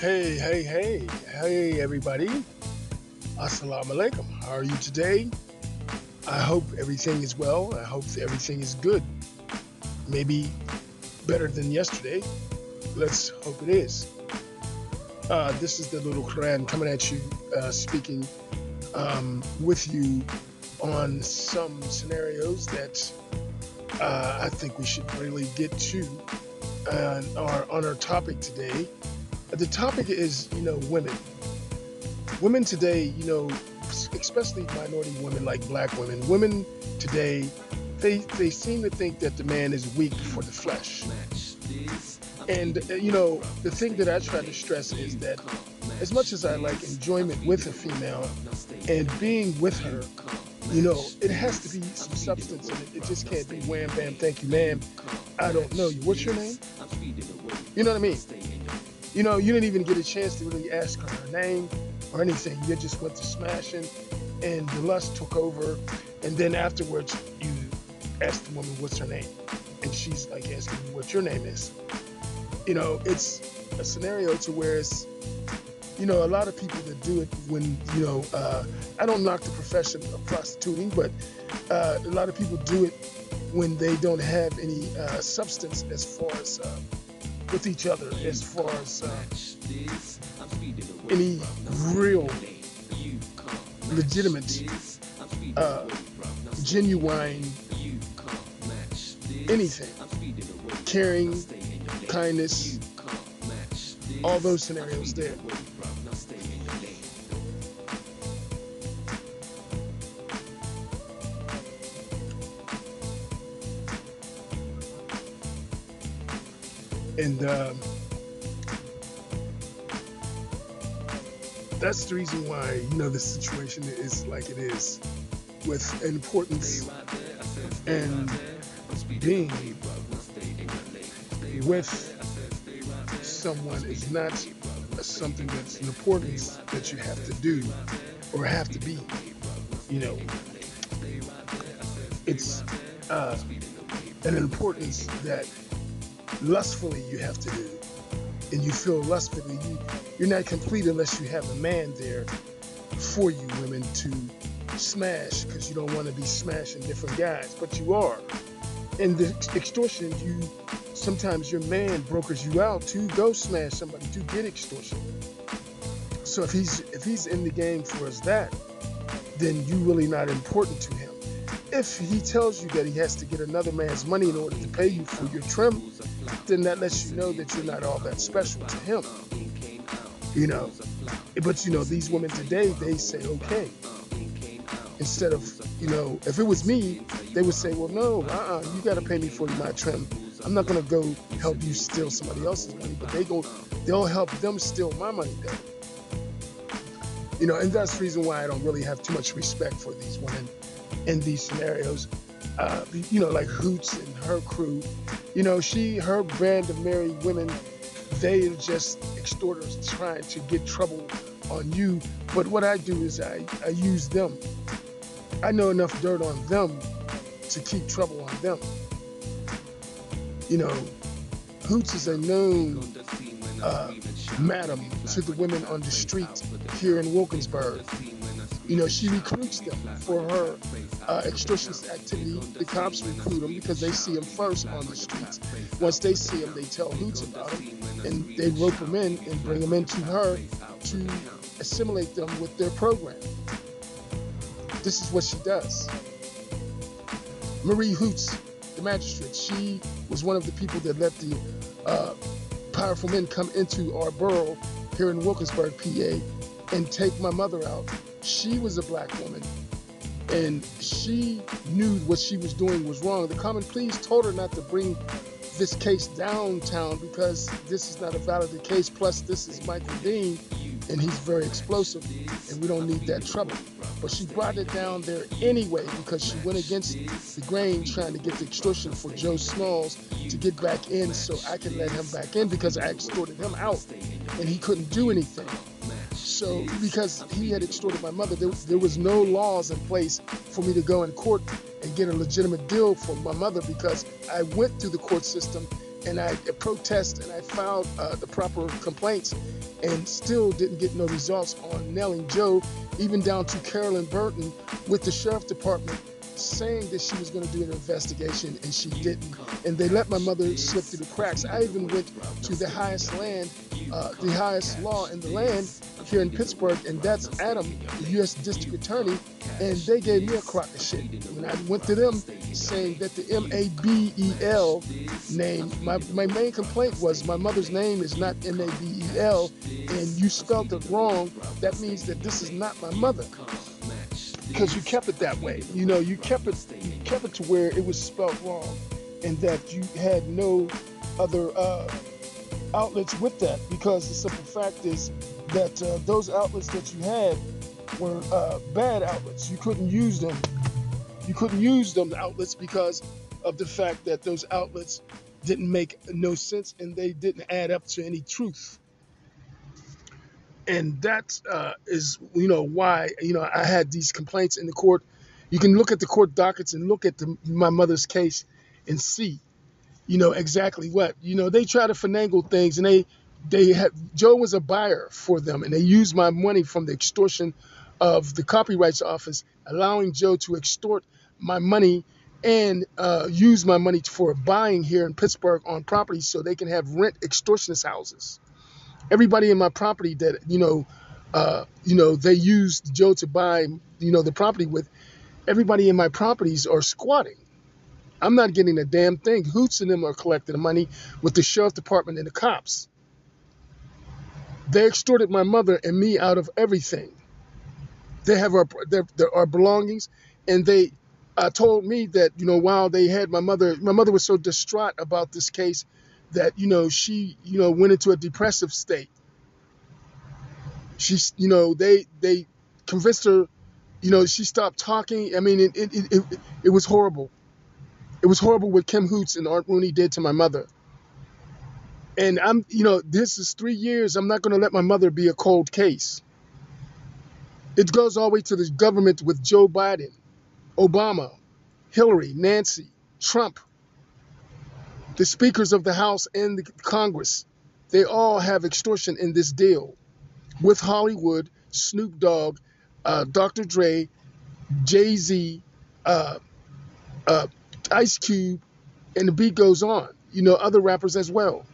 Hey, hey, hey, hey, everybody. Assalamu alaikum. How are you today? I hope everything is well. I hope everything is good. Maybe better than yesterday. Let's hope it is. Uh, this is the little Quran coming at you, uh, speaking um, with you on some scenarios that uh, I think we should really get to uh, our, on our topic today. The topic is, you know, women. Women today, you know, especially minority women like black women, women today, they they seem to think that the man is weak for the flesh. And uh, you know, the thing that I try to stress is that as much as I like enjoyment with a female and being with her, you know, it has to be some substance in it. It just can't be wham bam, thank you, ma'am. I don't know you. What's your name? You know what I mean? You know, you didn't even get a chance to really ask her her name or anything. You just went to smashing, and the lust took over. And then afterwards, you asked the woman, "What's her name?" And she's like asking you what your name is. You know, it's a scenario to where it's, you know, a lot of people that do it when, you know, uh, I don't knock the profession of prostituting, but uh, a lot of people do it when they don't have any uh, substance as far as uh, with each other as far as uh, any real legitimate uh, genuine anything. Caring kindness all those scenarios there and um, that's the reason why you know the situation is like it is with importance and being with someone is not something that's an importance that you have to do or have to be you know. It's uh, an importance that lustfully you have to do and you feel lustfully you you're not complete unless you have a man there for you women to smash because you don't want to be smashing different guys but you are. In the extortion you sometimes your man brokers you out to go smash somebody to get extortion. So if he's if he's in the game for us that then you really not important to him. If he tells you that he has to get another man's money in order to pay you for your trim then that lets you know that you're not all that special to him. You know, but you know, these women today, they say, okay. Instead of, you know, if it was me, they would say, well, no, uh-uh, you got to pay me for my trim. I'm not to go help you steal somebody else's money, but they go, they'll help them steal my money then. You know, and that's the reason why I don't really have too much respect for these women in these scenarios uh, you know, like Hoots and her crew. You know, she, her brand of married women, they are just extorters trying to get trouble on you. But what I do is I, I use them. I know enough dirt on them to keep trouble on them. You know, Hoots is a known uh, madam to the women on the street here in Wilkinsburg. You know, she recruits them for her uh, extortionist activity. The cops recruit them because they see them first on the streets. Once they see them, they tell Hoots about them, and they rope them in and bring them into her to assimilate them with their program. This is what she does. Marie Hoots, the magistrate, she was one of the people that let the uh, powerful men come into our borough here in Wilkinsburg, PA, and take my mother out she was a black woman and she knew what she was doing was wrong. The common pleas told her not to bring this case downtown because this is not a valid case. Plus, this is Michael Dean, and he's very explosive, and we don't need that trouble. But she brought it down there anyway because she went against the grain trying to get the extortion for Joe Smalls to get back in so I could let him back in because I extorted him out and he couldn't do anything. So, because he had extorted my mother, there, there was no laws in place for me to go in court and get a legitimate deal for my mother because I went through the court system and I protest and I filed uh, the proper complaints and still didn't get no results on nailing Joe, even down to Carolyn Burton with the sheriff department saying that she was going to do an investigation and she didn't. And they let my mother slip through the cracks. I even went to the highest land, uh, the highest law in the land here in Pittsburgh, and that's Adam, the U.S. District Attorney, and they gave me a crock of shit. When I went to them saying that the M-A-B-E-L name, my, my main complaint was my mother's name is not M-A-B-E-L, and you spelled it wrong. That means that this is not my mother because you kept it that way. You know, you kept it you kept it to where it was spelled wrong, and that you had no other uh, outlets with that. Because the simple fact is that uh, those outlets that you had were uh, bad outlets. You couldn't use them. You couldn't use them outlets because of the fact that those outlets didn't make no sense and they didn't add up to any truth and that uh, is you know why you know I had these complaints in the court. You can look at the court dockets and look at the, my mother's case and see, you know exactly what you know. They try to finagle things, and they they had Joe was a buyer for them, and they used my money from the extortion of the copyrights office, allowing Joe to extort my money and uh, use my money for buying here in Pittsburgh on property so they can have rent extortionist houses everybody in my property that you know, uh, you know, they used Joe to buy you know the property with. Everybody in my properties are squatting. I'm not getting a damn thing. Hoots and them are collecting the money with the sheriff department and the cops. They extorted my mother and me out of everything. They have our their, their, our belongings, and they uh, told me that you know while they had my mother, my mother was so distraught about this case that you know she you know went into a depressive state she's you know they they convinced her you know she stopped talking i mean it, it, it, it was horrible it was horrible what kim hoots and art rooney did to my mother and i'm you know this is three years i'm not going to let my mother be a cold case it goes all the way to the government with joe biden obama hillary nancy trump the speakers of the House and the Congress, they all have extortion in this deal with Hollywood, Snoop Dogg, uh, Dr. Dre, Jay Z, uh, uh, Ice Cube, and the beat goes on. You know, other rappers as well.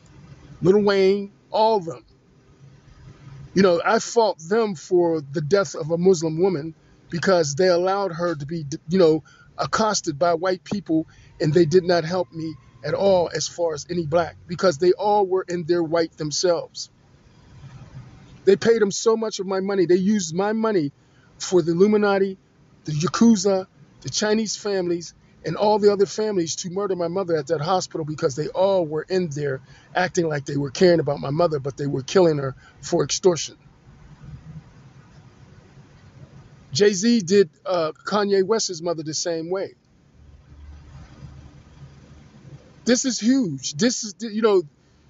Lil Wayne, all of them. You know, I fought them for the death of a Muslim woman because they allowed her to be, you know, accosted by white people and they did not help me at all as far as any black because they all were in their white themselves. They paid them so much of my money. They used my money for the Illuminati, the Yakuza, the Chinese families, and all the other families to murder my mother at that hospital because they all were in there acting like they were caring about my mother, but they were killing her for extortion. Jay Z did uh, Kanye West's mother the same way. This is huge. This is, you know,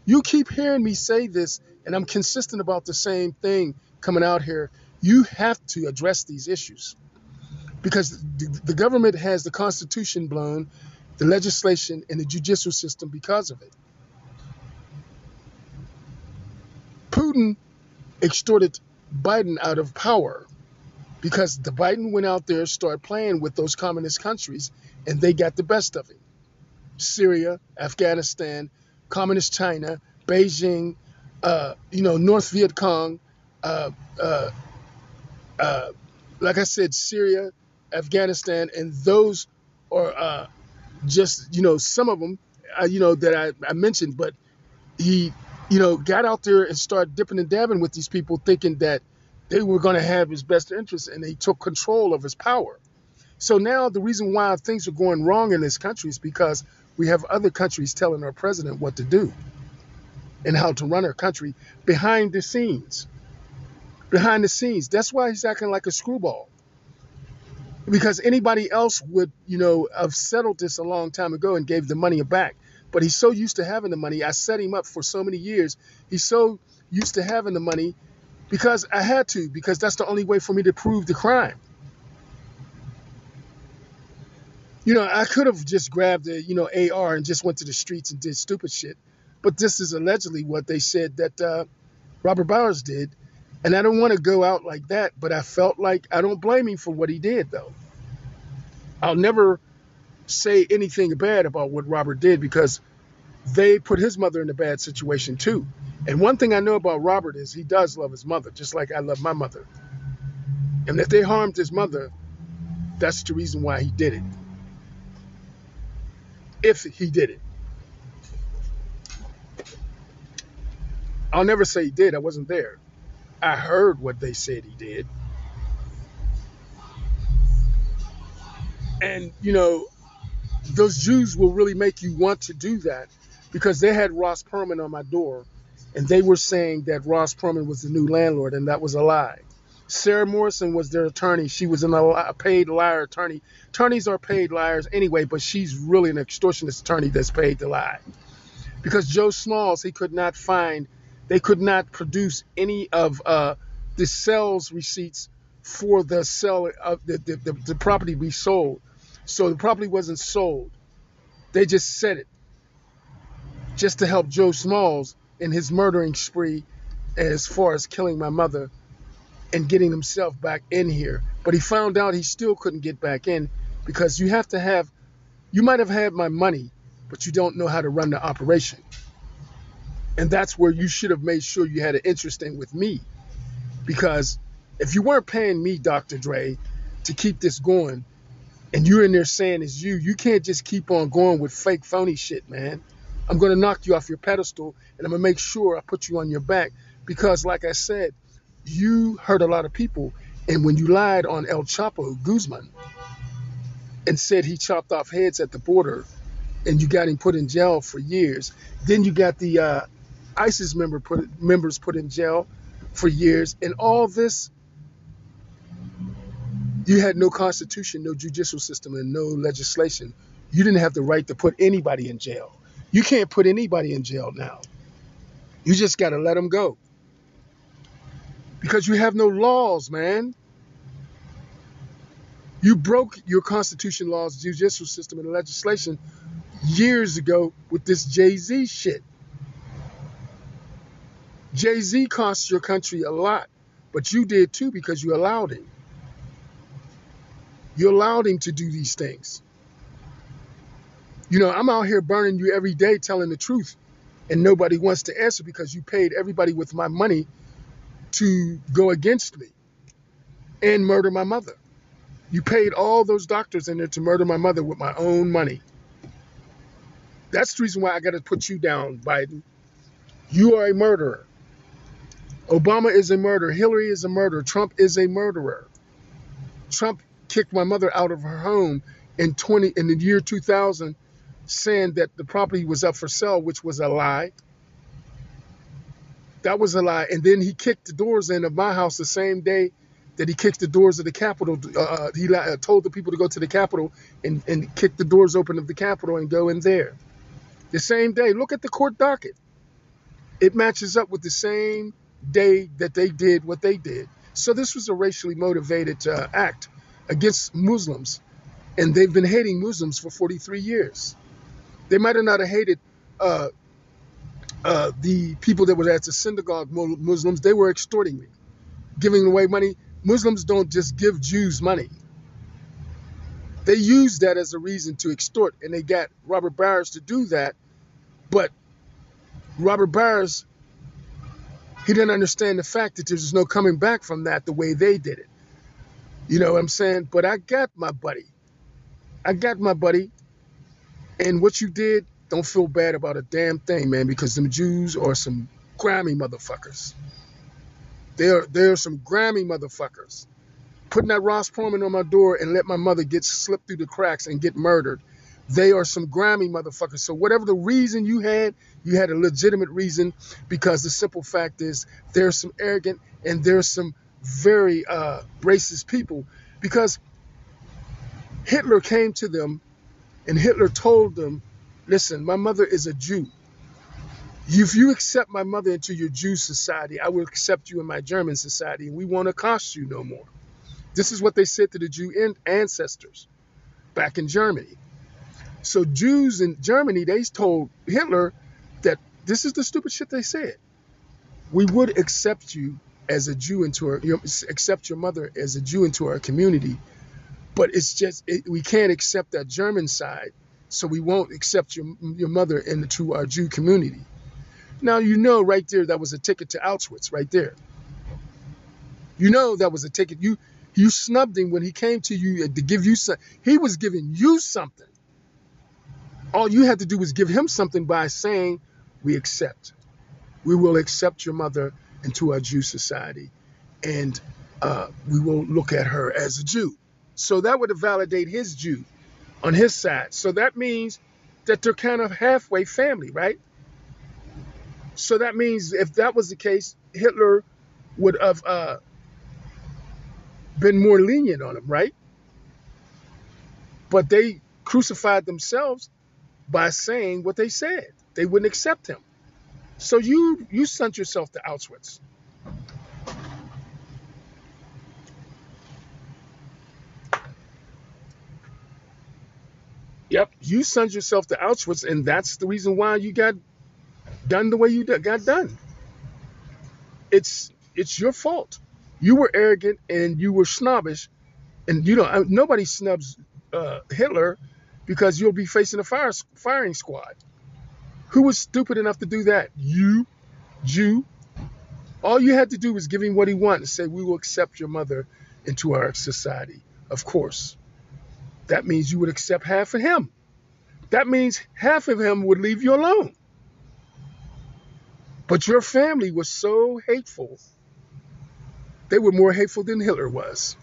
you keep hearing me say this, and I'm consistent about the same thing coming out here. You have to address these issues because the government has the Constitution blown, the legislation, and the judicial system because of it. Putin extorted Biden out of power because the Biden went out there, started playing with those communist countries, and they got the best of him. Syria, Afghanistan, Communist China, Beijing, uh, you know, North Viet Cong, uh, uh, uh, like I said, Syria, Afghanistan, and those are uh, just, you know, some of them, uh, you know, that I, I mentioned, but he, you know, got out there and started dipping and dabbing with these people thinking that they were going to have his best interests and they took control of his power. So now the reason why things are going wrong in this country is because we have other countries telling our president what to do and how to run our country behind the scenes. Behind the scenes. That's why he's acting like a screwball. Because anybody else would, you know, have settled this a long time ago and gave the money back. But he's so used to having the money. I set him up for so many years. He's so used to having the money because I had to, because that's the only way for me to prove the crime. You know, I could have just grabbed a, you know, AR and just went to the streets and did stupid shit. But this is allegedly what they said that uh, Robert Bowers did. And I don't want to go out like that, but I felt like I don't blame him for what he did, though. I'll never say anything bad about what Robert did because they put his mother in a bad situation too. And one thing I know about Robert is he does love his mother, just like I love my mother. And if they harmed his mother, that's the reason why he did it. If he did it. I'll never say he did. I wasn't there. I heard what they said he did. And, you know, those Jews will really make you want to do that because they had Ross Perlman on my door and they were saying that Ross Perlman was the new landlord, and that was a lie. Sarah Morrison was their attorney. She was an, a paid liar attorney. Attorneys are paid liars anyway, but she's really an extortionist attorney that's paid to lie. Because Joe Smalls, he could not find, they could not produce any of uh, the sales receipts for the sell of the, the, the, the property we sold. So the property wasn't sold. They just said it just to help Joe Smalls in his murdering spree as far as killing my mother and getting himself back in here. But he found out he still couldn't get back in because you have to have, you might have had my money, but you don't know how to run the operation. And that's where you should have made sure you had an interest in with me. Because if you weren't paying me, Dr. Dre, to keep this going, and you're in there saying it's you, you can't just keep on going with fake phony shit, man. I'm to knock you off your pedestal and I'm to make sure I put you on your back because, like I said, you hurt a lot of people. And when you lied on El Chapo Guzman and said he chopped off heads at the border and you got him put in jail for years, then you got the uh, ISIS member put, members put in jail for years. And all this, you had no constitution, no judicial system, and no legislation. You didn't have the right to put anybody in jail. You can't put anybody in jail now. You just got to let them go. Because you have no laws, man. You broke your constitution laws, judicial system, and legislation years ago with this Jay Z shit. Jay Z cost your country a lot, but you did too because you allowed him. You allowed him to do these things. You know, I'm out here burning you every day telling the truth, and nobody wants to answer because you paid everybody with my money to go against me and murder my mother. You paid all those doctors in there to murder my mother with my own money. That's the reason why I got to put you down, Biden. You are a murderer. Obama is a murderer. Hillary is a murderer. Trump is a murderer. Trump kicked my mother out of her home in 20 in the year 2000 saying that the property was up for sale, which was a lie. That was a lie. And then he kicked the doors in of my house the same day that he kicked the doors of the Capitol. Uh, uh he uh, told the people to go to the Capitol and, and kick the doors open of the Capitol and go in there. The same day, look at the court docket. It matches up with the same day that they did what they did. So this was a racially motivated uh, act against Muslims. And they've been hating Muslims for 43 years. They might have not have hated uh, uh, the people that were at the synagogue Muslims. They were extorting me, giving away money. Muslims don't just give Jews money. They use that as a reason to extort, and they got Robert Bowers to do that. But Robert Bowers, he didn't understand the fact that there's no coming back from that the way they did it. You know what I'm saying? But I got my buddy. I got my buddy and what you did, don't feel bad about a damn thing, man, because them Jews are some grimy motherfuckers. They're they're some grimy motherfuckers. Putting that Ross Perlman on my door and let my mother get slipped through the cracks and get murdered. They are some grimy motherfuckers. So whatever the reason you had, you had a legitimate reason because the simple fact is there's some arrogant and there's some very uh, racist people because Hitler came to them and Hitler told them, listen, my mother is a Jew. If you accept my mother into your Jew society, I will accept you in my German society, and we won't accost you no more. This is what they said to the Jew ancestors back in Germany. So Jews in Germany, they told Hitler that this is the stupid shit they said. We would accept you as a Jew into our, you know, accept your mother as a Jew into our community, but it's just it, we can't accept that German side, so we won't accept your your mother into our Jew community. Now you know right there that was a ticket to Auschwitz right there. You know that was a ticket. You you snubbed him when he came to you to give you some. He was giving you something. All you had to do was give him something by saying, "We accept. We will accept your mother into our Jew society, and uh, we will look at her as a Jew." So that would validate his Jew on his side. So that means that they're kind of halfway family, right? So that means if that was the case, Hitler would have uh, been more lenient on him, right? But they crucified themselves by saying what they said. They wouldn't accept him. So you you sent yourself to Auschwitz. Yep, you sent yourself to Auschwitz, and that's the reason why you got done the way you got done. It's it's your fault. You were arrogant and you were snobbish, and you know nobody snubs uh, Hitler because you'll be facing a fire, firing squad. Who was stupid enough to do that? You, Jew. All you had to do was give him what he wanted and say, "We will accept your mother into our society." Of course, that means you would accept half of him. That means half of him would leave you alone. But your family was so hateful they were more hateful than Hitler was.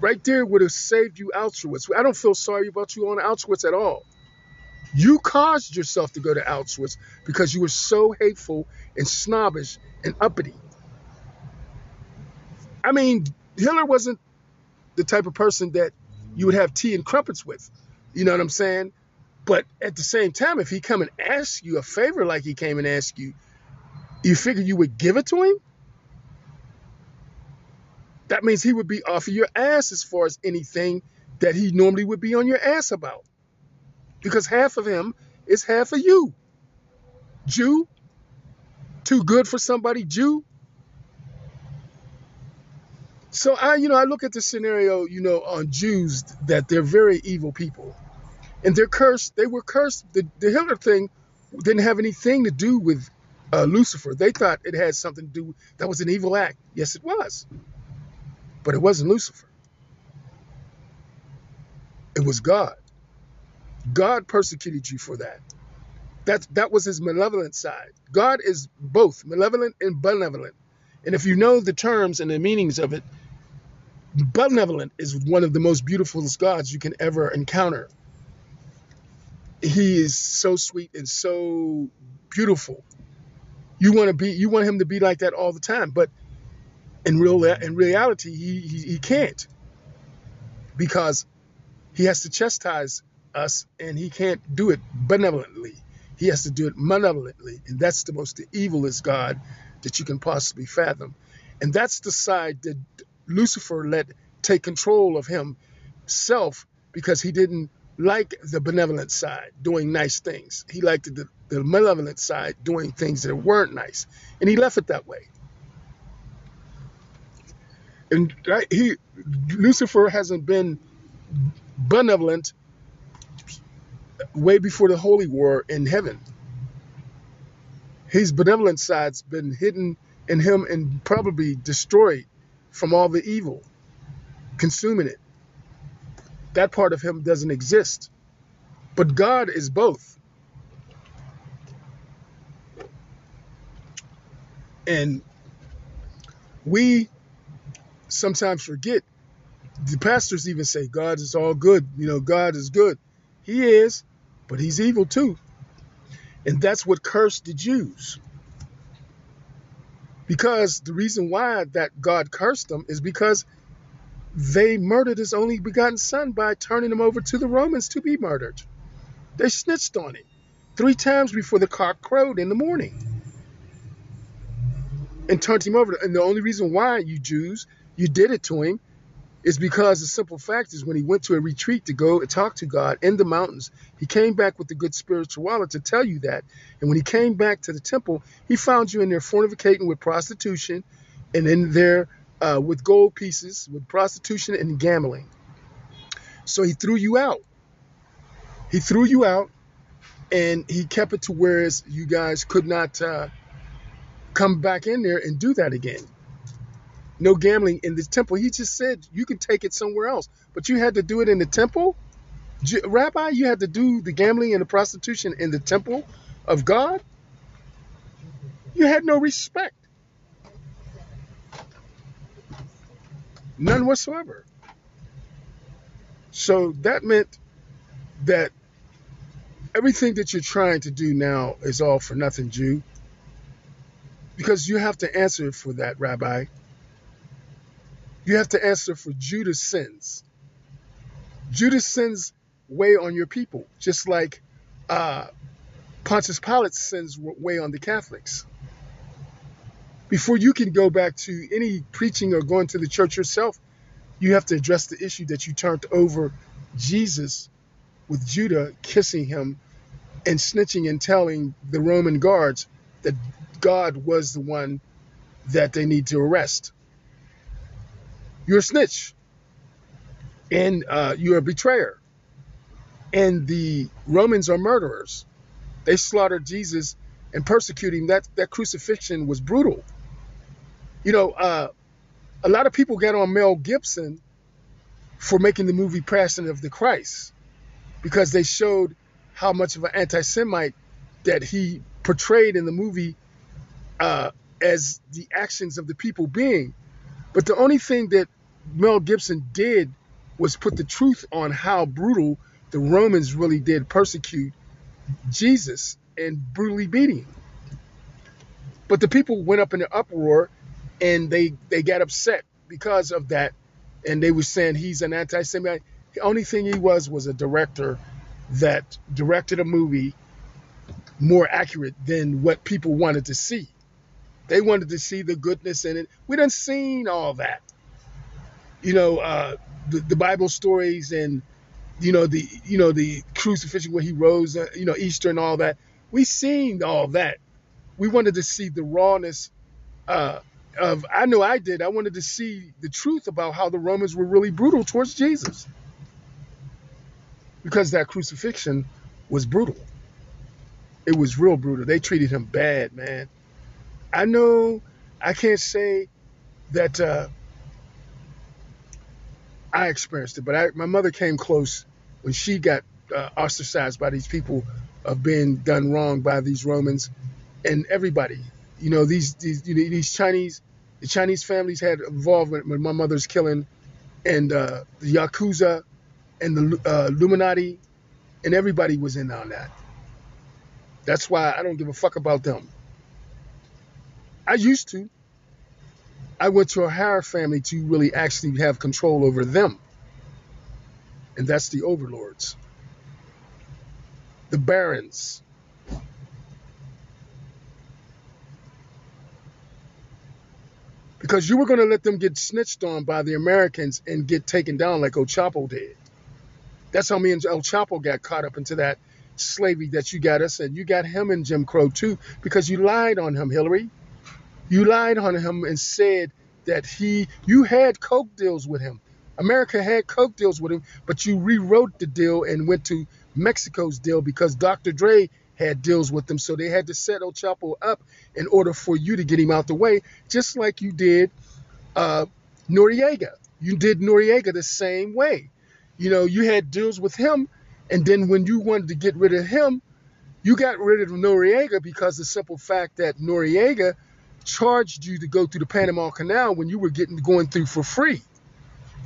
Right there would have saved you Auschwitz. I don't feel sorry about you on Auschwitz at all. You caused yourself to go to Auschwitz because you were so hateful and snobbish and uppity. I mean, Hitler wasn't the type of person that you would have tea and crumpets with. You know what I'm saying? But at the same time, if he come and ask you a favor like he came and asked you, you figure you would give it to him? That means he would be off of your ass as far as anything that he normally would be on your ass about. Because half of him is half of you. Jew? Too good for somebody, Jew? So I, you know, I look at the scenario, you know, on Jews that they're very evil people. And they're cursed. They were cursed. The, the Hitler thing didn't have anything to do with uh, Lucifer. They thought it had something to do, that was an evil act. Yes, it was. But it wasn't Lucifer. It was God. God persecuted you for that. That, that was his malevolent side. God is both malevolent and benevolent. And if you know the terms and the meanings of it, benevolent is one of the most beautiful gods you can ever encounter. He is so sweet and so beautiful you want to be, you want him to be like that all the time, but in real, in reality, he, he, he can't because he has to chastise us and he can't do it benevolently. He has to do it malevolently. And that's the most evilest God that you can possibly fathom. And that's the side that Lucifer let take control of himself because he didn't like the benevolent side, doing nice things. He liked the, the malevolent side, doing things that weren't nice. And he left it that way. And he, Lucifer hasn't been benevolent way before the Holy War in heaven. His benevolent side's been hidden in him and probably destroyed from all the evil, consuming it that part of him doesn't exist. But God is both. And we sometimes forget. The pastors even say God is all good. You know, God is good. He is, but he's evil too. And that's what cursed the Jews. Because the reason why that God cursed them is because they murdered his only begotten son by turning him over to the Romans to be murdered. They snitched on him three times before the cock crowed in the morning and turned him over. And the only reason why you Jews, you did it to him is because the simple fact is when he went to a retreat to go and talk to God in the mountains, he came back with the good spiritual wallet to tell you that. And when he came back to the temple, he found you in there fornicating with prostitution and in there uh, with gold pieces, with prostitution and gambling. So he threw you out. He threw you out and he kept it to where you guys could not uh, come back in there and do that again no gambling in the temple. He just said you can take it somewhere else, but you had to do it in the temple. Rabbi, you had to do the gambling and the prostitution in the temple of God. You had no respect, none whatsoever. So that meant that everything that you're trying to do now is all for nothing, Jew, because you have to answer for that, Rabbi. You have to answer for Judah's sins. Judah's sins weigh on your people, just like uh, Pontius Pilate's sins weigh on the Catholics. Before you can go back to any preaching or going to the church yourself, you have to address the issue that you turned over Jesus with Judah kissing him and snitching and telling the Roman guards that God was the one that they need to arrest you're a snitch and uh, you're a betrayer. And the Romans are murderers. They slaughtered Jesus and persecuted him. That, that crucifixion was brutal. You know, uh, a lot of people get on Mel Gibson for making the movie Passion of the Christ because they showed how much of an anti Semite that he portrayed in the movie uh, as the actions of the people being. But the only thing that Mel Gibson did was put the truth on how brutal the Romans really did persecute Jesus and brutally beat him. But the people went up in an uproar and they they got upset because of that and they were saying he's an anti-Semite. The only thing he was was a director that directed a movie more accurate than what people wanted to see. They wanted to see the goodness in it. We done seen all that you know, uh, the, the Bible stories and you know the you know the crucifixion where he rose, uh, you know Easter and all that. We seen all that. We wanted to see the rawness uh, of. I know I did. I wanted to see the truth about how the Romans were really brutal towards Jesus, because that crucifixion was brutal. It was real brutal. They treated him bad, man. I know I can't say that uh, I experienced it, but I, my mother came close when she got uh, ostracized by these people of being done wrong by these Romans and everybody. You know, these these you know, these Chinese, the Chinese families had involvement with my mother's killing, and uh, the Yakuza, and the uh, Illuminati, and everybody was in on that. That's why I don't give a fuck about them. I used to. I went to a higher family to really actually have control over them. And that's the overlords, the barons. Because you were going to let them get snitched on by the Americans and get taken down like El Chapo did. That's how me and El Chapo got caught up into that slavery that you got us, and you got him in Jim Crow too, because you lied on him, Hillary. You lied on him and said that he, you had coke deals with him. America had coke deals with him, but you rewrote the deal and went to Mexico's deal because Dr. Dre had deals with them. So they had to set El Chapo up in order for you to get him out the way, just like you did uh, Noriega. You did Noriega the same way. You know, you had deals with him, and then when you wanted to get rid of him, you got rid of Noriega because the simple fact that Noriega charged you to go through the Panama Canal when you were getting going through for free,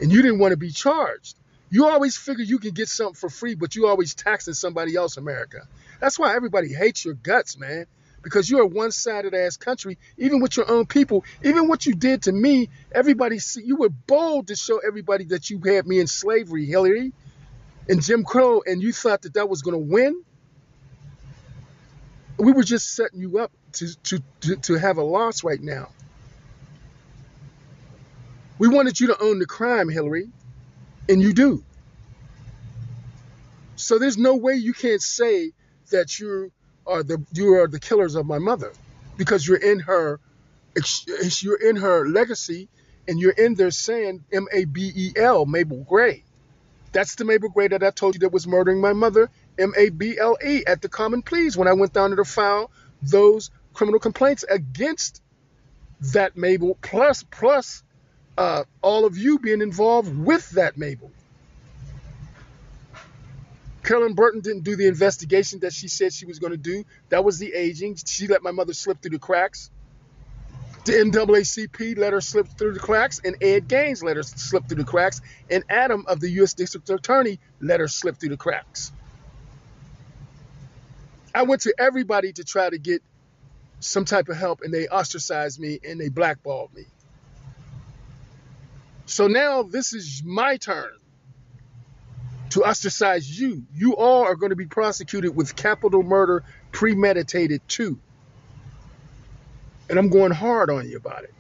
and you didn't want to be charged. You always figure you can get something for free, but you always taxing somebody else, America. That's why everybody hates your guts, man. Because you're a one-sided ass country, even with your own people. Even what you did to me, everybody see you were bold to show everybody that you had me in slavery, Hillary, and Jim Crow, and you thought that that was going to win we were just setting you up to, to, to, have a loss right now. We wanted you to own the crime, Hillary, and you do. So there's no way you can't say that you are the you are the killers of my mother because you're in her you're in her legacy and you're in there saying M A B E L Mabel Gray. That's the Mabel Gray that I told you that was murdering my mother, M A B L E, at the common pleas when I went down to file those criminal complaints against that Mabel, plus plus uh, all of you being involved with that Mabel. Carolyn Burton didn't do the investigation that she said she was going to do. That was the aging. She let my mother slip through the cracks. The NAACP let her slip through the cracks, and Ed Gaines let her slip through the cracks, and Adam of the U.S. District Attorney let her slip through the cracks. I went to everybody to try to get some type of help, and they ostracized me and they blackballed me. So now this is my turn to ostracize you. You all are going to be prosecuted with capital murder premeditated too. And I'm going hard on you about it.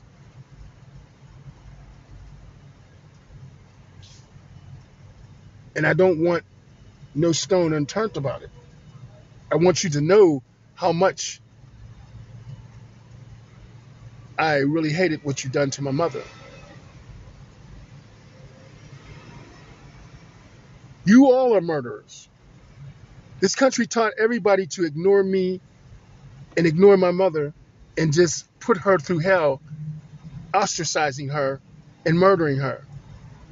And I don't want no stone unturned about it. I want you to know how much I really hated what you done to my mother. You all are murderers. This country taught everybody to ignore me and ignore my mother and just put her through hell, ostracizing her and murdering her.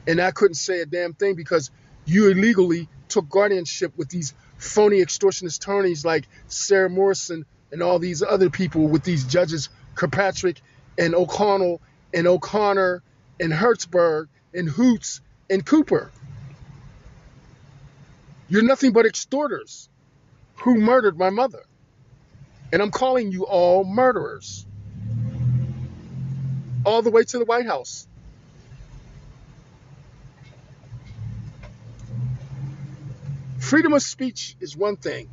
And I couldn't say a damn thing because you illegally took guardianship with these phony extortionist attorneys like Sarah Morrison and all these other people with these judges, Kirkpatrick and O'Connell and O'Connor and Hertzberg and Hoots and Cooper. You're nothing but extorters who murdered my mother. And I'm calling you all murderers. All the way to the White House. Freedom of speech is one thing.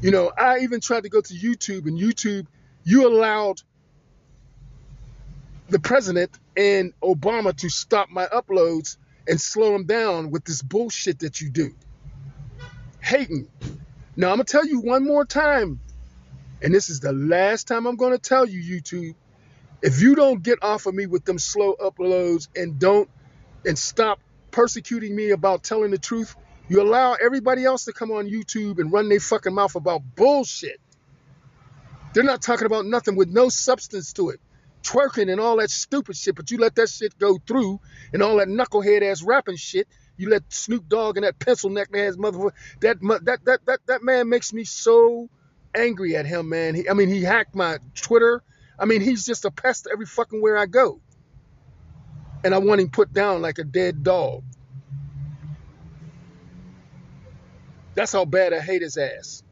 You know, I even tried to go to YouTube, and YouTube, you allowed the president and Obama to stop my uploads and slow them down with this bullshit that you do. Hating. Now, I'm going to tell you one more time and this is the last time I'm going to tell you, YouTube, if you don't get off of me with them slow uploads and don't and stop persecuting me about telling the truth, you allow everybody else to come on YouTube and run their fucking mouth about bullshit. They're not talking about nothing with no substance to it. Twerking and all that stupid shit, but you let that shit go through and all that knucklehead ass rapping shit. You let Snoop Dogg and that pencil neck ass motherfucker. That that that that that man makes me so angry at him, man. He, I mean, he hacked my Twitter. I mean, he's just a pest every fucking where I go. And I want him put down like a dead dog. That's how bad I hate his ass.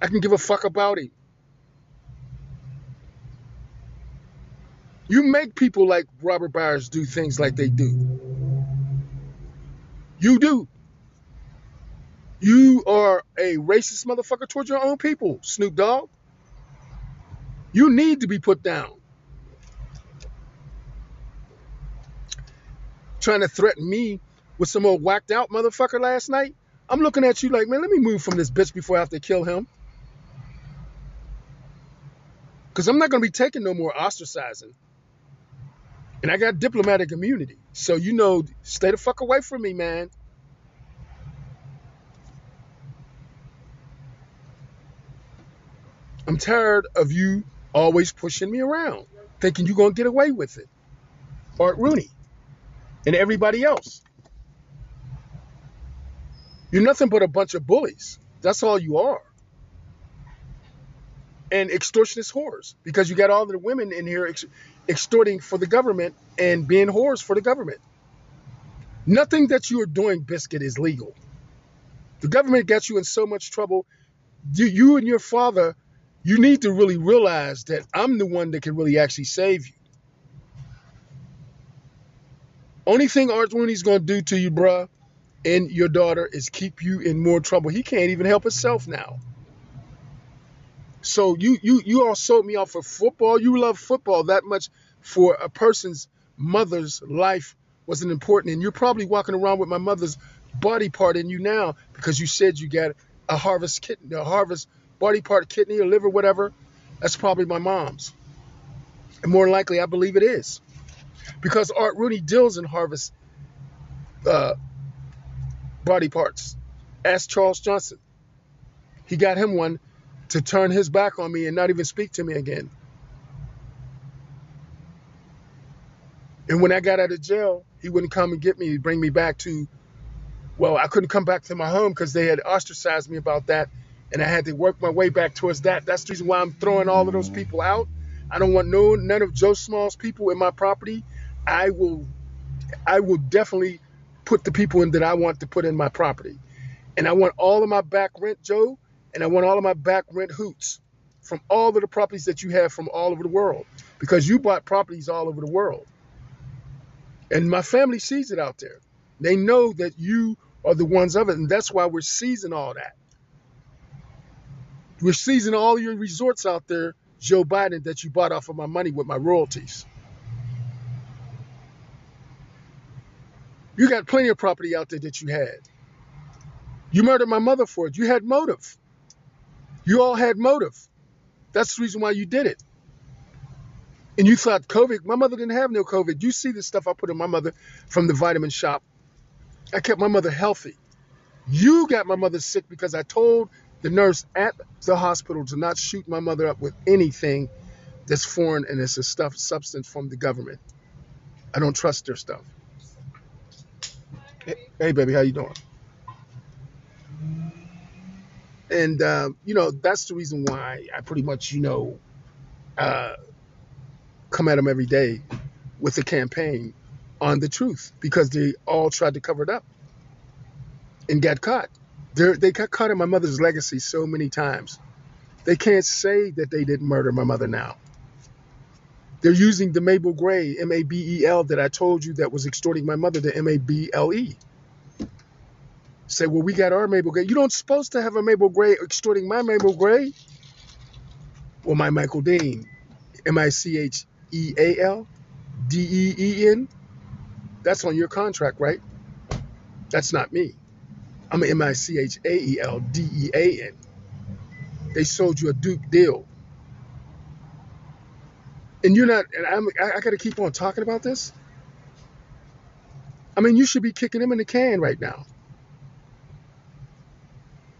I can give a fuck about him. You make people like Robert Byers do things like they do. You do. You are a racist motherfucker towards your own people, Snoop Dogg. You need to be put down. Trying to threaten me with some old whacked out motherfucker last night. I'm looking at you like, man, let me move from this bitch before I have to kill him. Because I'm not going to be taking no more ostracizing. And I got diplomatic immunity. So, you know, stay the fuck away from me, man. I'm tired of you always pushing me around, thinking you're going to get away with it. Art Rooney and everybody else. You're nothing but a bunch of bullies. That's all you are. And extortionist whores, because you got all the women in here extorting for the government and being whores for the government. Nothing that you are doing, Biscuit, is legal. The government gets you in so much trouble. You, you and your father you need to really realize that I'm the one that can really actually save you. Only thing Art Rooney's going to do to you, bruh, and your daughter is keep you in more trouble. He can't even help himself now. So you you you all sold me off for football. You love football that much for a person's mother's life wasn't important. And you're probably walking around with my mother's body part in you now because you said you got a harvest kidney, a harvest body part kidney or liver, whatever. That's probably my mom's. And more likely, I believe it is. Because Art Rooney deals in harvest uh, body parts. Ask Charles Johnson. He got him one to turn his back on me and not even speak to me again. And when I got out of jail, he wouldn't come and get me, He'd bring me back to, well, I couldn't come back to my home because they had ostracized me about that. And I had to work my way back towards that. That's the reason why I'm throwing all of those people out. I don't want no none of Joe Small's people in my property. I will I will definitely put the people in that I want to put in my property. And I want all of my back rent, Joe, and I want all of my back rent hoots from all of the properties that you have from all over the world because you bought properties all over the world. And my family sees it out there. They know that you are the ones of it, and that's why we're seizing all that. We're seizing all your resorts out there, Joe Biden, that you bought off of my money with my royalties. You got plenty of property out there that you had. You murdered my mother for it. You had motive. You all had motive. That's the reason why you did it. And you thought COVID, my mother didn't have no COVID. You see the stuff I put in my mother from the vitamin shop. I kept my mother healthy. You got my mother sick because I told the nurse at the hospital to not shoot my mother up with anything that's foreign and it's a stuff substance from the government. I don't trust their stuff. Hey, baby, how you doing? And uh, you know that's the reason why I pretty much you know uh, come at them every day with a campaign on the truth because they all tried to cover it up and got caught. They're, they got caught in my mother's legacy so many times. They can't say that they didn't murder my mother now. They're using the Mabel Gray, M A B E L, that I told you that was extorting my mother, the M A B L E. Say, well, we got our Mabel Gray. You don't supposed to have a Mabel Gray extorting my Mabel Gray. Well, my Michael Dean, M I C H E A L D E E N. That's on your contract, right? That's not me. I'm an M I C H A E L D E A N. They sold you a Duke deal. And you're not, and I'm, I, I got to keep on talking about this. I mean, you should be kicking him in the can right now.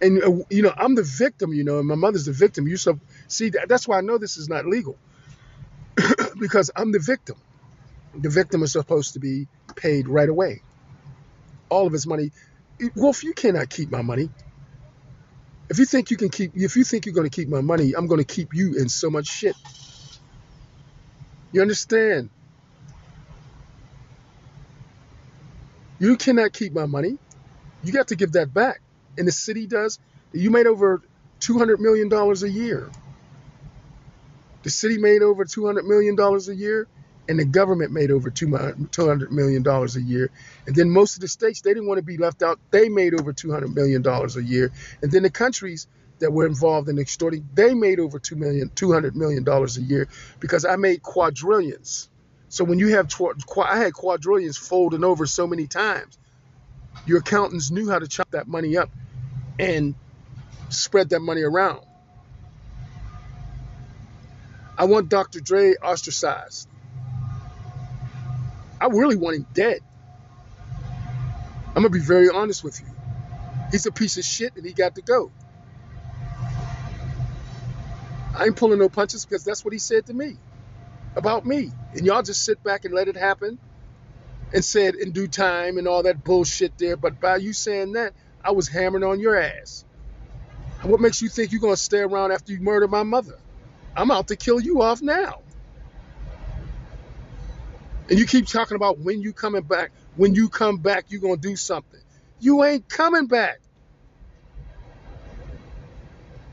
And, uh, you know, I'm the victim, you know, and my mother's the victim. You so, see, that's why I know this is not legal because I'm the victim. The victim is supposed to be paid right away. All of his money. Wolf, you cannot keep my money. If you think you can keep, if you think you're going to keep my money, I'm going to keep you in so much shit. You understand? You cannot keep my money. You got to give that back. And the city does. You made over $200 million a year. The city made over $200 million a year, and the government made over $200 million a year. And then most of the states, they didn't want to be left out. They made over $200 million a year. And then the countries that were involved in extorting, they made over $2 million, $200 million a year because I made quadrillions. So when you have, I had quadrillions folding over so many times. Your accountants knew how to chop that money up and spread that money around. I want Dr. Dre ostracized. I really want him dead. I'm gonna be very honest with you. He's a piece of shit and he got to go. I ain't pulling no punches because that's what he said to me about me. And y'all just sit back and let it happen and said in due time and all that bullshit there. But by you saying that, I was hammering on your ass. What makes you think you're gonna stay around after you murder my mother? I'm out to kill you off now. And you keep talking about when you coming back. When you come back, you're going to do something. You ain't coming back.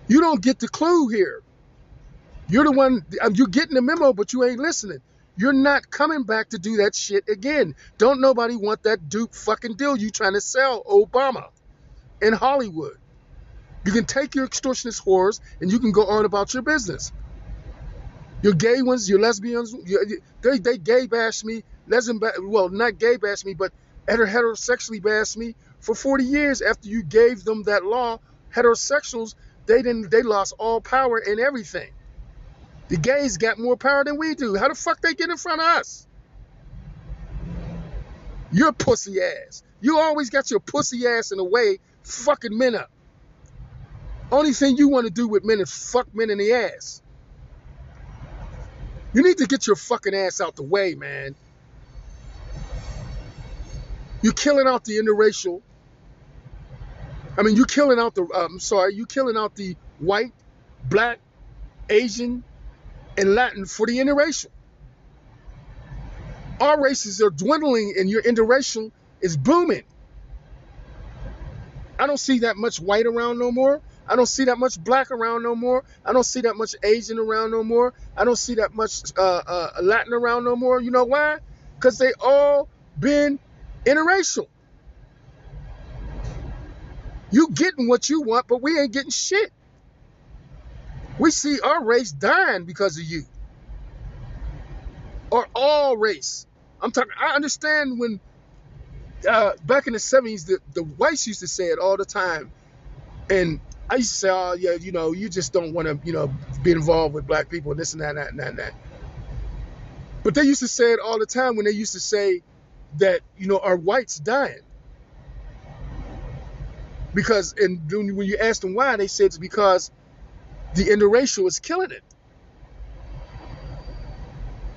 You don't get the clue here. You're the one, uh, you're getting the memo, but you ain't listening. You're not coming back to do that shit again. Don't nobody want that dupe fucking deal you trying to sell Obama in Hollywood. You can take your extortionist whores and you can go on about your business. Your gay ones, your lesbians, they, they gay bash me. lesbian, well, not gay bashed me, but heterosexually bash me for 40 years after you gave them that law. Heterosexuals, they didn't, they lost all power and everything. The gays got more power than we do. How the fuck they get in front of us? You're pussy ass. You always got your pussy ass in the way, fucking men up. Only thing you want to do with men is fuck men in the ass. You need to get your fucking ass out the way, man. You're killing out the interracial. I mean, you're killing out the. Uh, I'm sorry, you're killing out the white, black, Asian, and Latin for the interracial. Our races are dwindling, and your interracial is booming. I don't see that much white around no more. I don't see that much black around no more. I don't see that much Asian around no more. I don't see that much uh, uh, Latin around no more. You know why? Because they all been interracial. You getting what you want, but we ain't getting shit. We see our race dying because of you. Or all race. I'm talking, I understand when uh, back in the 70s, the, the whites used to say it all the time. And I used to say, oh, yeah, you know, you just don't want to, you know, be involved with black people and this and that, and that, and that, and that. But they used to say it all the time when they used to say that, you know, are whites dying? Because, and when you asked them why, they said it's because the interracial is killing it.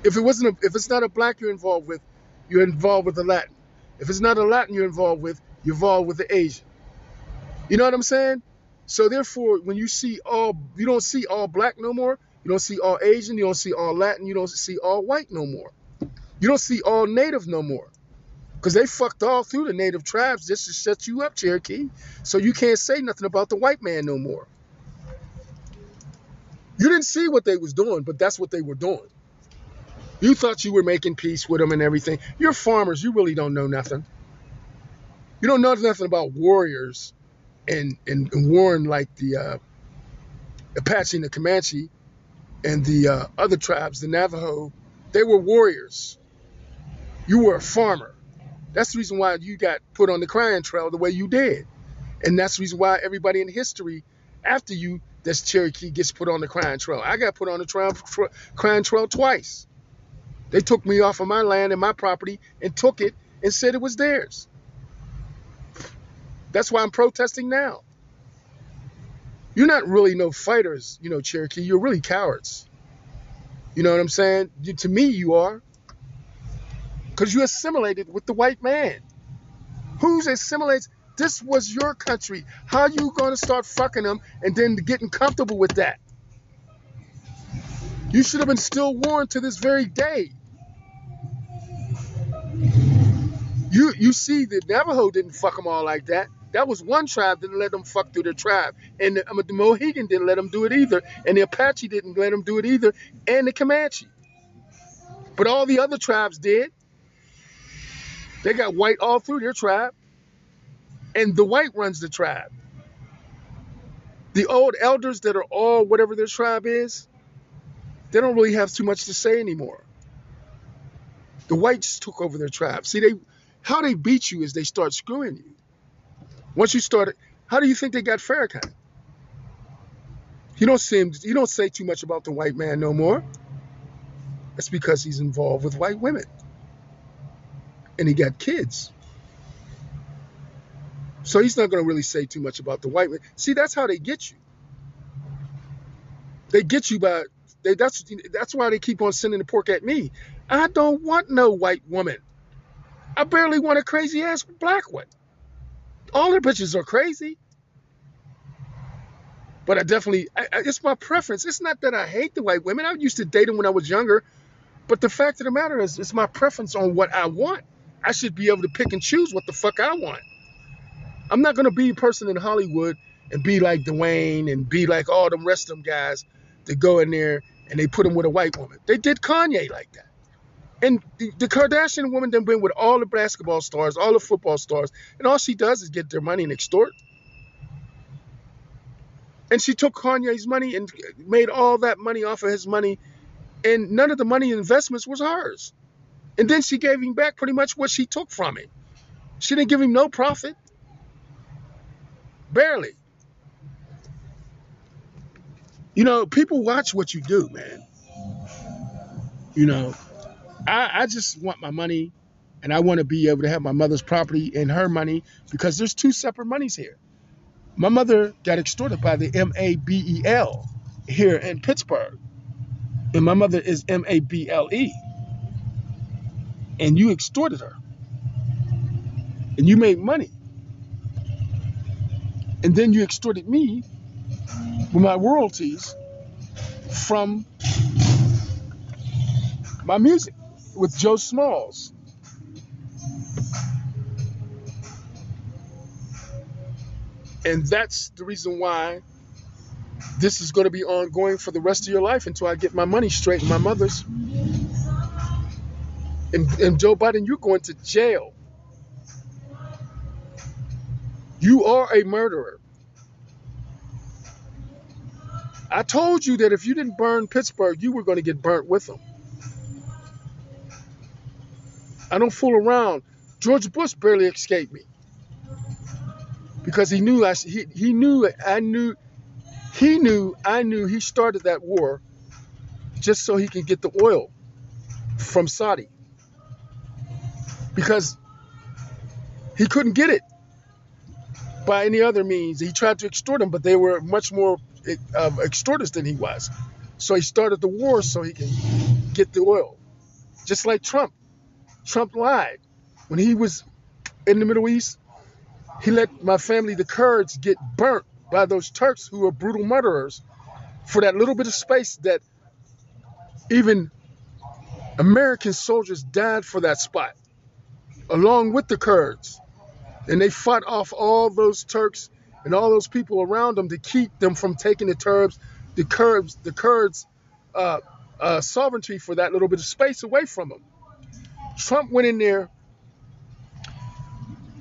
If it wasn't, a, if it's not a black you're involved with, you're involved with the Latin. If it's not a Latin you're involved with, you're involved with the Asian. You know what I'm saying? So therefore, when you see all, you don't see all black no more. You don't see all Asian. You don't see all Latin. You don't see all white no more. You don't see all native no more. Because they fucked all through the native tribes just to shut you up, Cherokee. So you can't say nothing about the white man no more. You didn't see what they was doing, but that's what they were doing. You thought you were making peace with them and everything. You're farmers. You really don't know nothing. You don't know nothing about warriors and, and, and warring like the uh, Apache and the Comanche and the uh, other tribes, the Navajo. They were warriors. You were a farmer. That's the reason why you got put on the crying trail the way you did. And that's the reason why everybody in history after you that's Cherokee gets put on the crying trail. I got put on the trail, crying trail twice. They took me off of my land and my property and took it and said it was theirs. That's why I'm protesting now. You're not really no fighters, you know, Cherokee. You're really cowards. You know what I'm saying? You, to me, you are. Because you assimilated with the white man. Who's assimilates? This was your country. How you going to start fucking them and then getting comfortable with that? You should have been still warned to this very day. You you see, the Navajo didn't fuck them all like that. That was one tribe didn't let them fuck through their tribe, and the, um, the Mohegan didn't let them do it either, and the Apache didn't let them do it either, and the Comanche. But all the other tribes did. They got white all through their tribe, and the white runs the tribe. The old elders that are all whatever their tribe is, they don't really have too much to say anymore. The whites took over their tribe. See, they how they beat you is they start screwing you. Once you start, how do you think they got Farrakhan? You don't see him, you don't say too much about the white man no more. That's because he's involved with white women. And he got kids. So he's not going to really say too much about the white man. See, that's how they get you. They get you by they, that's that's why they keep on sending the pork at me. I don't want no white woman. I barely want a crazy ass black one. All the bitches are crazy. But I definitely, I, I, it's my preference. It's not that I hate the white women. I used to date them when I was younger. But the fact of the matter is, it's my preference on what I want. I should be able to pick and choose what the fuck I want. I'm not going to be a person in Hollywood and be like Dwayne and be like all them rest of them guys that go in there and they put them with a white woman. They did Kanye like that. And the, Kardashian woman then been with all the basketball stars, all the football stars, and all she does is get their money and extort. And she took Kanye's money and made all that money off of his money, and none of the money investments was hers. And then she gave him back pretty much what she took from him. She didn't give him no profit. Barely. You know, people watch what you do, man. You know, I, I just want my money and I want to be able to have my mother's property and her money because there's two separate monies here. My mother got extorted by the MABEL here in Pittsburgh. And my mother is M-A-B-L-E. And you extorted her. And you made money. And then you extorted me with my royalties from my music with Joe Smalls. And that's the reason why this is going to be ongoing for the rest of your life until I get my money straight and my mother's. And, and Joe Biden, you're going to jail. You are a murderer. I told you that if you didn't burn Pittsburgh, you were going to get burnt with them. I don't fool around. George Bush barely escaped me because he knew I he, he knew I knew he knew I knew he started that war just so he can get the oil from Saudi because he couldn't get it by any other means. He tried to extort them, but they were much more uh, extorters than he was. So he started the war so he can get the oil. Just like Trump. Trump lied. When he was in the Middle East, he let my family, the Kurds, get burnt by those Turks who are brutal murderers for that little bit of space that even American soldiers died for that spot, along with the Kurds. And they fought off all those Turks and all those people around them to keep them from taking the Turks, the Kurds, the Kurds' uh, uh, sovereignty for that little bit of space away from them. Trump went in there.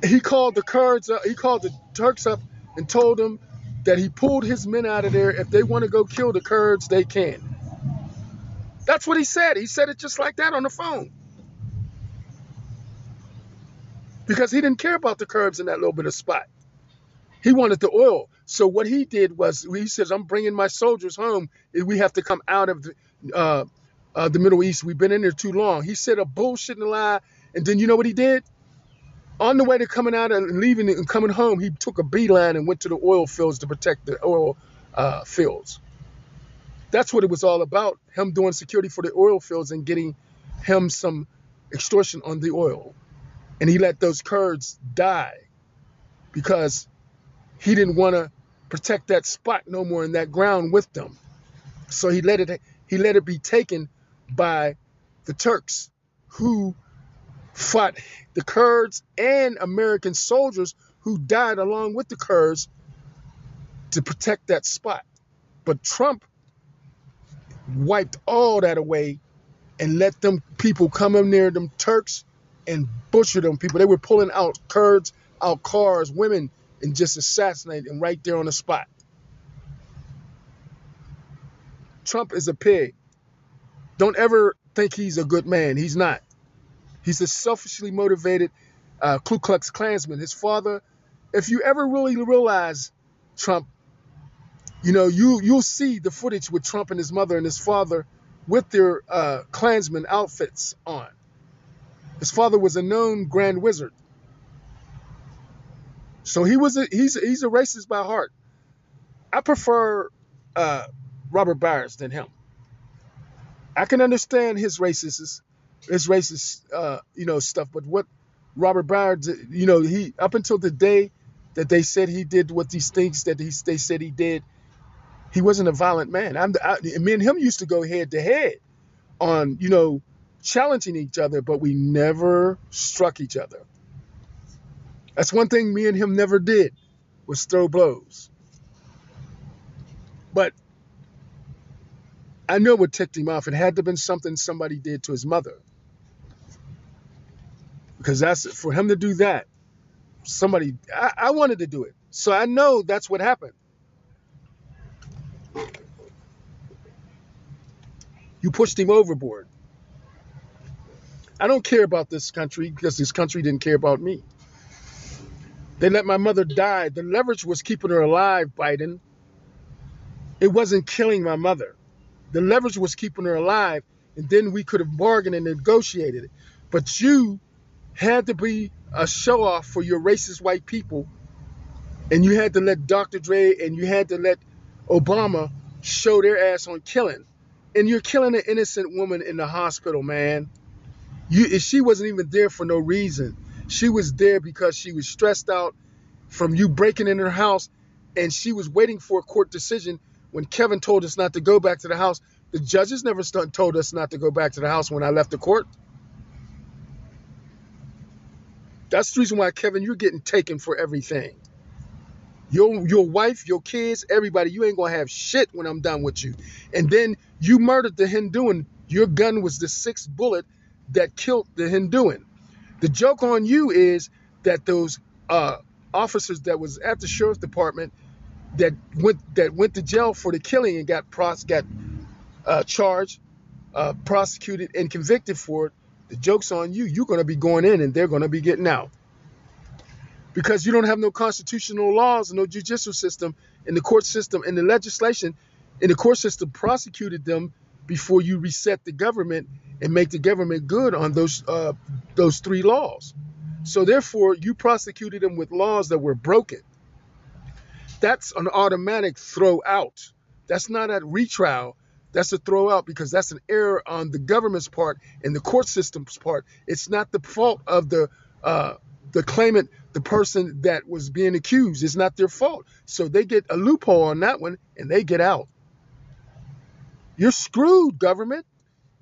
He called the Kurds, up, he called the Turks up and told them that he pulled his men out of there. If they want to go kill the Kurds, they can. That's what he said. He said it just like that on the phone. Because he didn't care about the Kurds in that little bit of spot. He wanted the oil. So what he did was he says, "I'm bringing my soldiers home. We have to come out of the, uh, uh, the Middle East. We've been in there too long." He said a bullshit and a lie, and then you know what he did? On the way to coming out and leaving and coming home, he took a beeline and went to the oil fields to protect the oil uh, fields. That's what it was all about. Him doing security for the oil fields and getting him some extortion on the oil. And he let those Kurds die because he didn't want to protect that spot no more in that ground with them. So he let it he let it be taken by the Turks who fought the Kurds and American soldiers who died along with the Kurds to protect that spot. But Trump wiped all that away and let them people come in there, them Turks, and butcher them people. They were pulling out Kurds, out cars, women, and just assassinate them right there on the spot. Trump is a pig. Don't ever think he's a good man. He's not. He's a selfishly motivated uh, Ku Klux Klansman. His father, if you ever really realize Trump, you know, you, you'll see the footage with Trump and his mother and his father with their uh, Klansman outfits on. His father was a known Grand Wizard. So he was a, he's a, he's a racist by heart. I prefer uh, Robert Byers than him. I can understand his racist his racist uh, you know stuff, but what Robert Byers, you know, he up until the day that they said he did what these things that he, they said he did, he wasn't a violent man. I'm I, me and him used to go head to head on you know challenging each other, but we never struck each other. That's one thing me and him never did was throw blows. But I know what ticked him off. It had to have been something somebody did to his mother. Because that's for him to do that. Somebody, I, I wanted to do it. So I know that's what happened. You pushed him overboard. I don't care about this country because this country didn't care about me. They let my mother die. The leverage was keeping her alive, Biden. It wasn't killing my mother. The leverage was keeping her alive, and then we could have bargained and negotiated it. But you had to be a show off for your racist white people, and you had to let Dr. Dre and you had to let Obama show their ass on killing. And you're killing an innocent woman in the hospital, man. You, she wasn't even there for no reason. She was there because she was stressed out from you breaking in her house, and she was waiting for a court decision. When Kevin told us not to go back to the house, the judges never told us not to go back to the house when I left the court. That's the reason why, Kevin, you're getting taken for everything. Your your wife, your kids, everybody, you ain't gonna have shit when I'm done with you. And then you murdered the Hinduan. Your gun was the sixth bullet that killed the Hinduan. The joke on you is that those uh, officers that was at the sheriff's department that went that went to jail for the killing and got pros got uh, charged, uh, prosecuted, and convicted for it. The joke's on you. You're going to be going in, and they're going to be getting out because you don't have no constitutional laws, and no judicial system, in the court system, and the legislation in the court system prosecuted them before you reset the government and make the government good on those uh, those three laws. So therefore, you prosecuted them with laws that were broken. That's an automatic throw out. That's not a retrial. That's a throw out because that's an error on the government's part and the court system's part. It's not the fault of the uh, the claimant, the person that was being accused. It's not their fault. So they get a loophole on that one and they get out. You're screwed, government.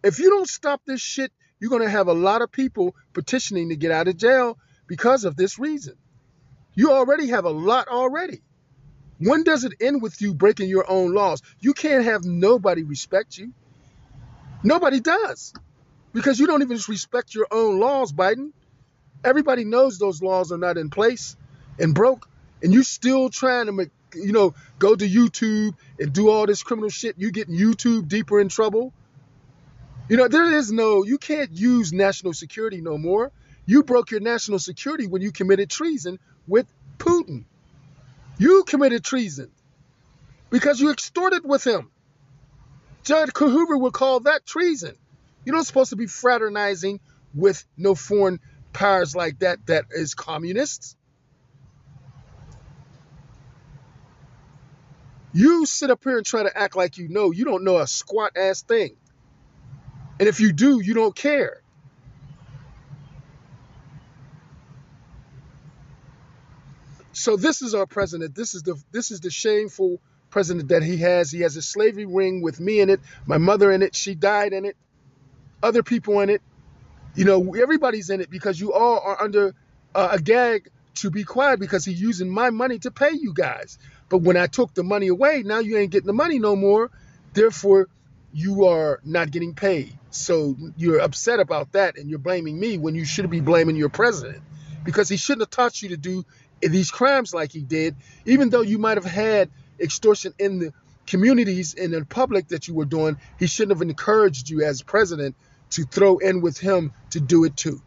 If you don't stop this shit, you're going to have a lot of people petitioning to get out of jail because of this reason. You already have a lot already. When does it end with you breaking your own laws? You can't have nobody respect you. Nobody does. Because you don't even respect your own laws, Biden. Everybody knows those laws are not in place and broke, and you're still trying to make, you know, go to YouTube and do all this criminal shit. You getting YouTube deeper in trouble you know, there is no, you can't use national security no more. You broke your national security when you committed treason with Putin. You committed treason because you extorted with him. Judge Hoover would call that treason. You're not supposed to be fraternizing with no foreign powers like that that is communists. You sit up here and try to act like you know. You don't know a squat ass thing. And if you do, you don't care. So this is our president. This is the this is the shameful president that he has. He has a slavery ring with me in it, my mother in it. She died in it. Other people in it. You know, everybody's in it because you all are under uh, a gag to be quiet because he's using my money to pay you guys. But when I took the money away, now you ain't getting the money no more. Therefore, you are not getting paid. So you're upset about that and you're blaming me when you should be blaming your president because he shouldn't have taught you to do these crimes like he did, even though you might have had extortion in the communities and in public that you were doing. He shouldn't have encouraged you as president to throw in with him to do it too.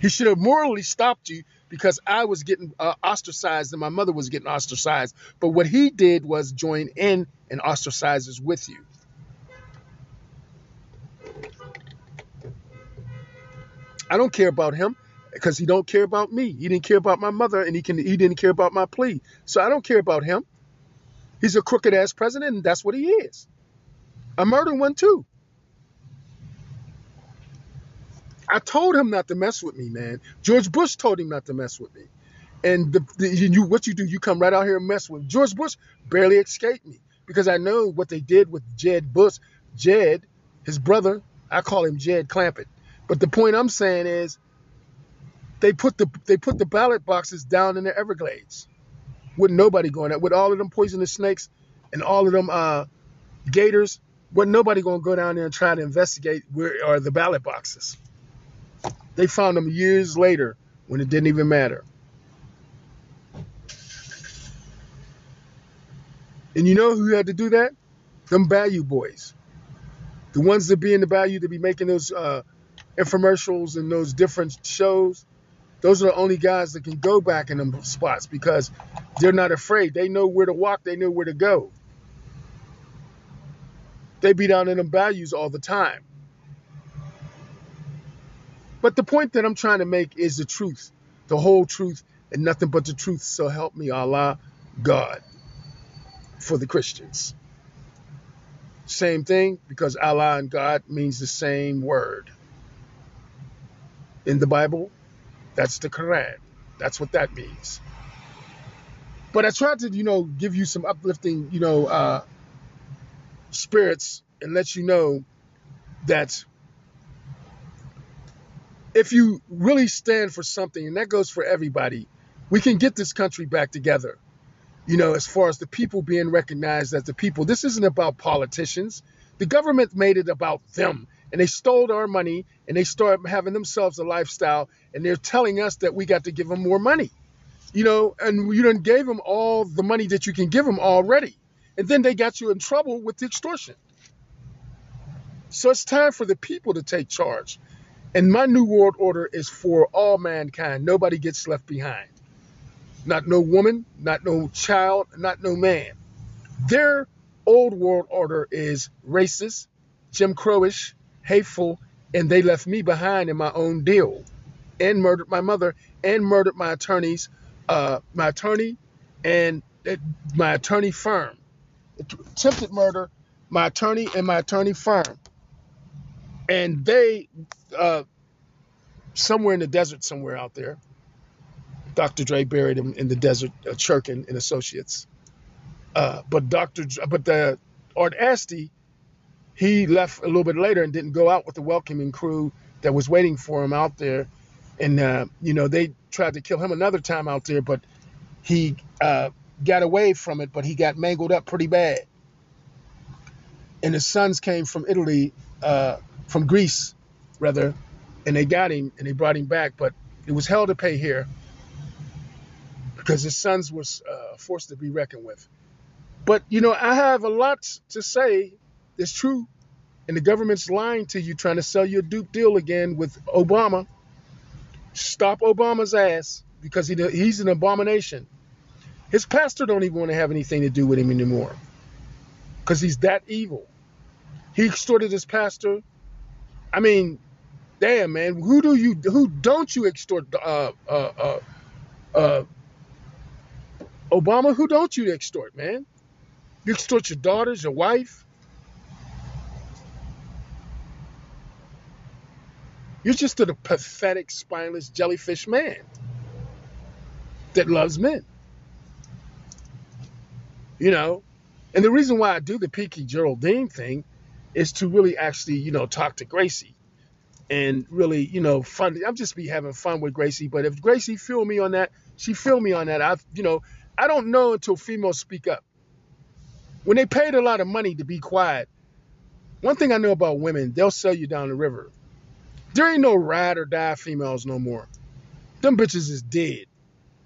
He should have morally stopped you because I was getting uh, ostracized and my mother was getting ostracized. But what he did was join in and ostracizes with you. I don't care about him because he don't care about me. He didn't care about my mother and he can he didn't care about my plea. So I don't care about him. He's a crooked ass president and that's what he is. A murder one too. I told him not to mess with me, man. George Bush told him not to mess with me. And the, the, you, what you do, you come right out here and mess with George Bush. Barely escaped me because I know what they did with Jed Bush. Jed, his brother, I call him Jed Clampett. But the point I'm saying is, they put the they put the ballot boxes down in the Everglades, with nobody going out, with all of them poisonous snakes and all of them uh, gators. With nobody going to go down there and try to investigate where are the ballot boxes. They found them years later when it didn't even matter. And you know who had to do that? Them Bayou boys. The ones that be in the bayou to be making those uh, infomercials and those different shows, those are the only guys that can go back in them spots because they're not afraid. They know where to walk, they know where to go. They be down in them bayous all the time. But the point that I'm trying to make is the truth, the whole truth, and nothing but the truth. So help me, Allah, God, for the Christians. Same thing because Allah and God means the same word. In the Bible, that's the Quran. That's what that means. But I tried to, you know, give you some uplifting, you know, uh, spirits and let you know that if you really stand for something, and that goes for everybody, we can get this country back together. You know, as far as the people being recognized as the people, this isn't about politicians. The government made it about them, and they stole our money, and they start having themselves a lifestyle, and they're telling us that we got to give them more money. You know, and you done gave them all the money that you can give them already, and then they got you in trouble with the extortion. So it's time for the people to take charge. And my new world order is for all mankind. Nobody gets left behind. Not no woman, not no child, not no man. Their old world order is racist, Jim Crowish, hateful, and they left me behind in my own deal and murdered my mother and murdered my attorneys, uh, my attorney and uh, my attorney firm. Attempted murder, my attorney and my attorney firm and they uh, somewhere in the desert somewhere out there dr dre buried him in the desert uh, Churkin and associates uh, but dr but the art asti he left a little bit later and didn't go out with the welcoming crew that was waiting for him out there and uh, you know they tried to kill him another time out there but he uh, got away from it but he got mangled up pretty bad and his sons came from italy uh, from Greece, rather, and they got him and they brought him back. But it was hell to pay here because his sons was uh, forced to be reckoned with. But you know, I have a lot to say that's true, and the government's lying to you, trying to sell you a Duke deal again with Obama. Stop Obama's ass because he, he's an abomination. His pastor don't even want to have anything to do with him anymore because he's that evil. He extorted his pastor. I mean, damn, man, who do you, who don't you extort? Uh, uh, uh, uh, Obama, who don't you extort, man? You extort your daughters, your wife. You're just a pathetic, spineless jellyfish man that loves men. You know, and the reason why I do the Peaky Geraldine thing is to really actually, you know, talk to Gracie and really, you know, fun. I'm just be having fun with Gracie. But if Gracie feel me on that, she feel me on that. I, you know, I don't know until females speak up. When they paid a lot of money to be quiet, one thing I know about women, they'll sell you down the river. There ain't no ride or die females no more. Them bitches is dead.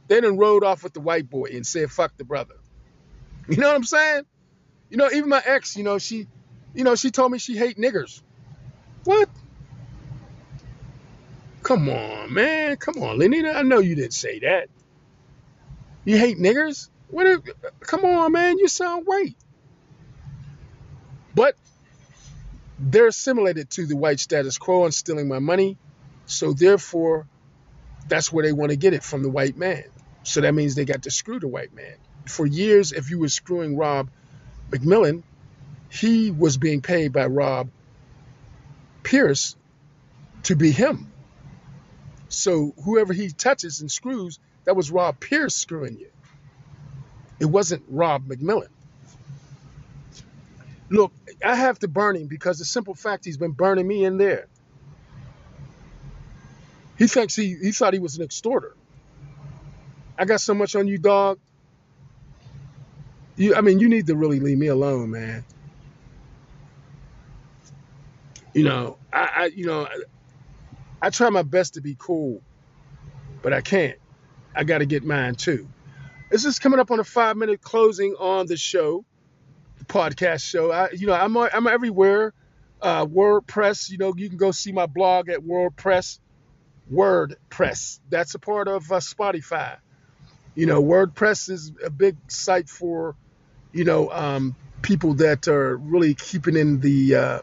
They done rode off with the white boy and said, fuck the brother. You know what I'm saying? You know, even my ex, you know, she you know, she told me she hate niggers. What? Come on, man. Come on, Lenita. I know you didn't say that. You hate niggers? What? Come on, man. You sound white. But they're assimilated to the white status quo and stealing my money. So therefore, that's where they want to get it from the white man. So that means they got to screw the white man. For years, if you were screwing Rob McMillan, he was being paid by Rob Pierce to be him. So whoever he touches and screws, that was Rob Pierce screwing you. It wasn't Rob McMillan. Look, I have to burn him because the simple fact he's been burning me in there. He thinks he he thought he was an extorter. I got so much on you, dog. You, I mean, you need to really leave me alone, man. You know, I, I you know, I, I try my best to be cool, but I can't. I got to get mine too. This is coming up on a five minute closing on the show, podcast show. I, you know, I'm I'm everywhere Uh, WordPress, you know, you can go see my blog at WordPress. WordPress. That's a part of uh, Spotify. You know, WordPress is a big site for, you know, um, people that are really keeping in the uh,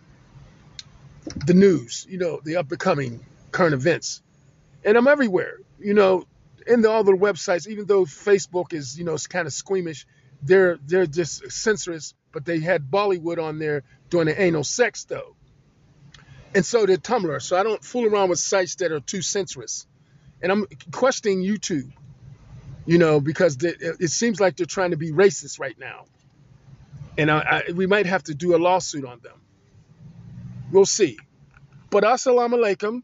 the news. You know, the up and coming current events. And I'm everywhere. You know, in the other websites, even though Facebook is, you know, it's kind of squeamish, they're they're just censorious. But they had Bollywood on there doing the anal sex though, and so did Tumblr. So I don't fool around with sites that are too censorious. And I'm questioning YouTube, you know, because they, it seems like they're trying to be racist right now, and I, I, we might have to do a lawsuit on them. We'll see. But assalamu alaikum,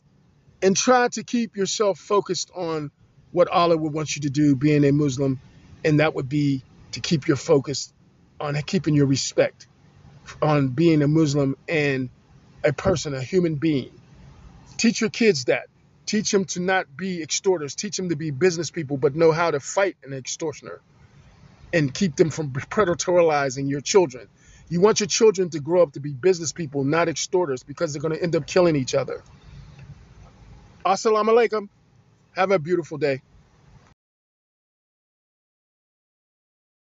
and try to keep yourself focused on what Allah would want you to do, being a Muslim, and that would be to keep your focus on keeping your respect, on being a Muslim and a person, a human being. Teach your kids that. Teach them to not be extorters. Teach them to be business people, but know how to fight an extortioner and keep them from predatorializing your children. You want your children to grow up to be business people, not extorters, because they're going to end up killing each other. Assalamu alaikum. Have a beautiful day.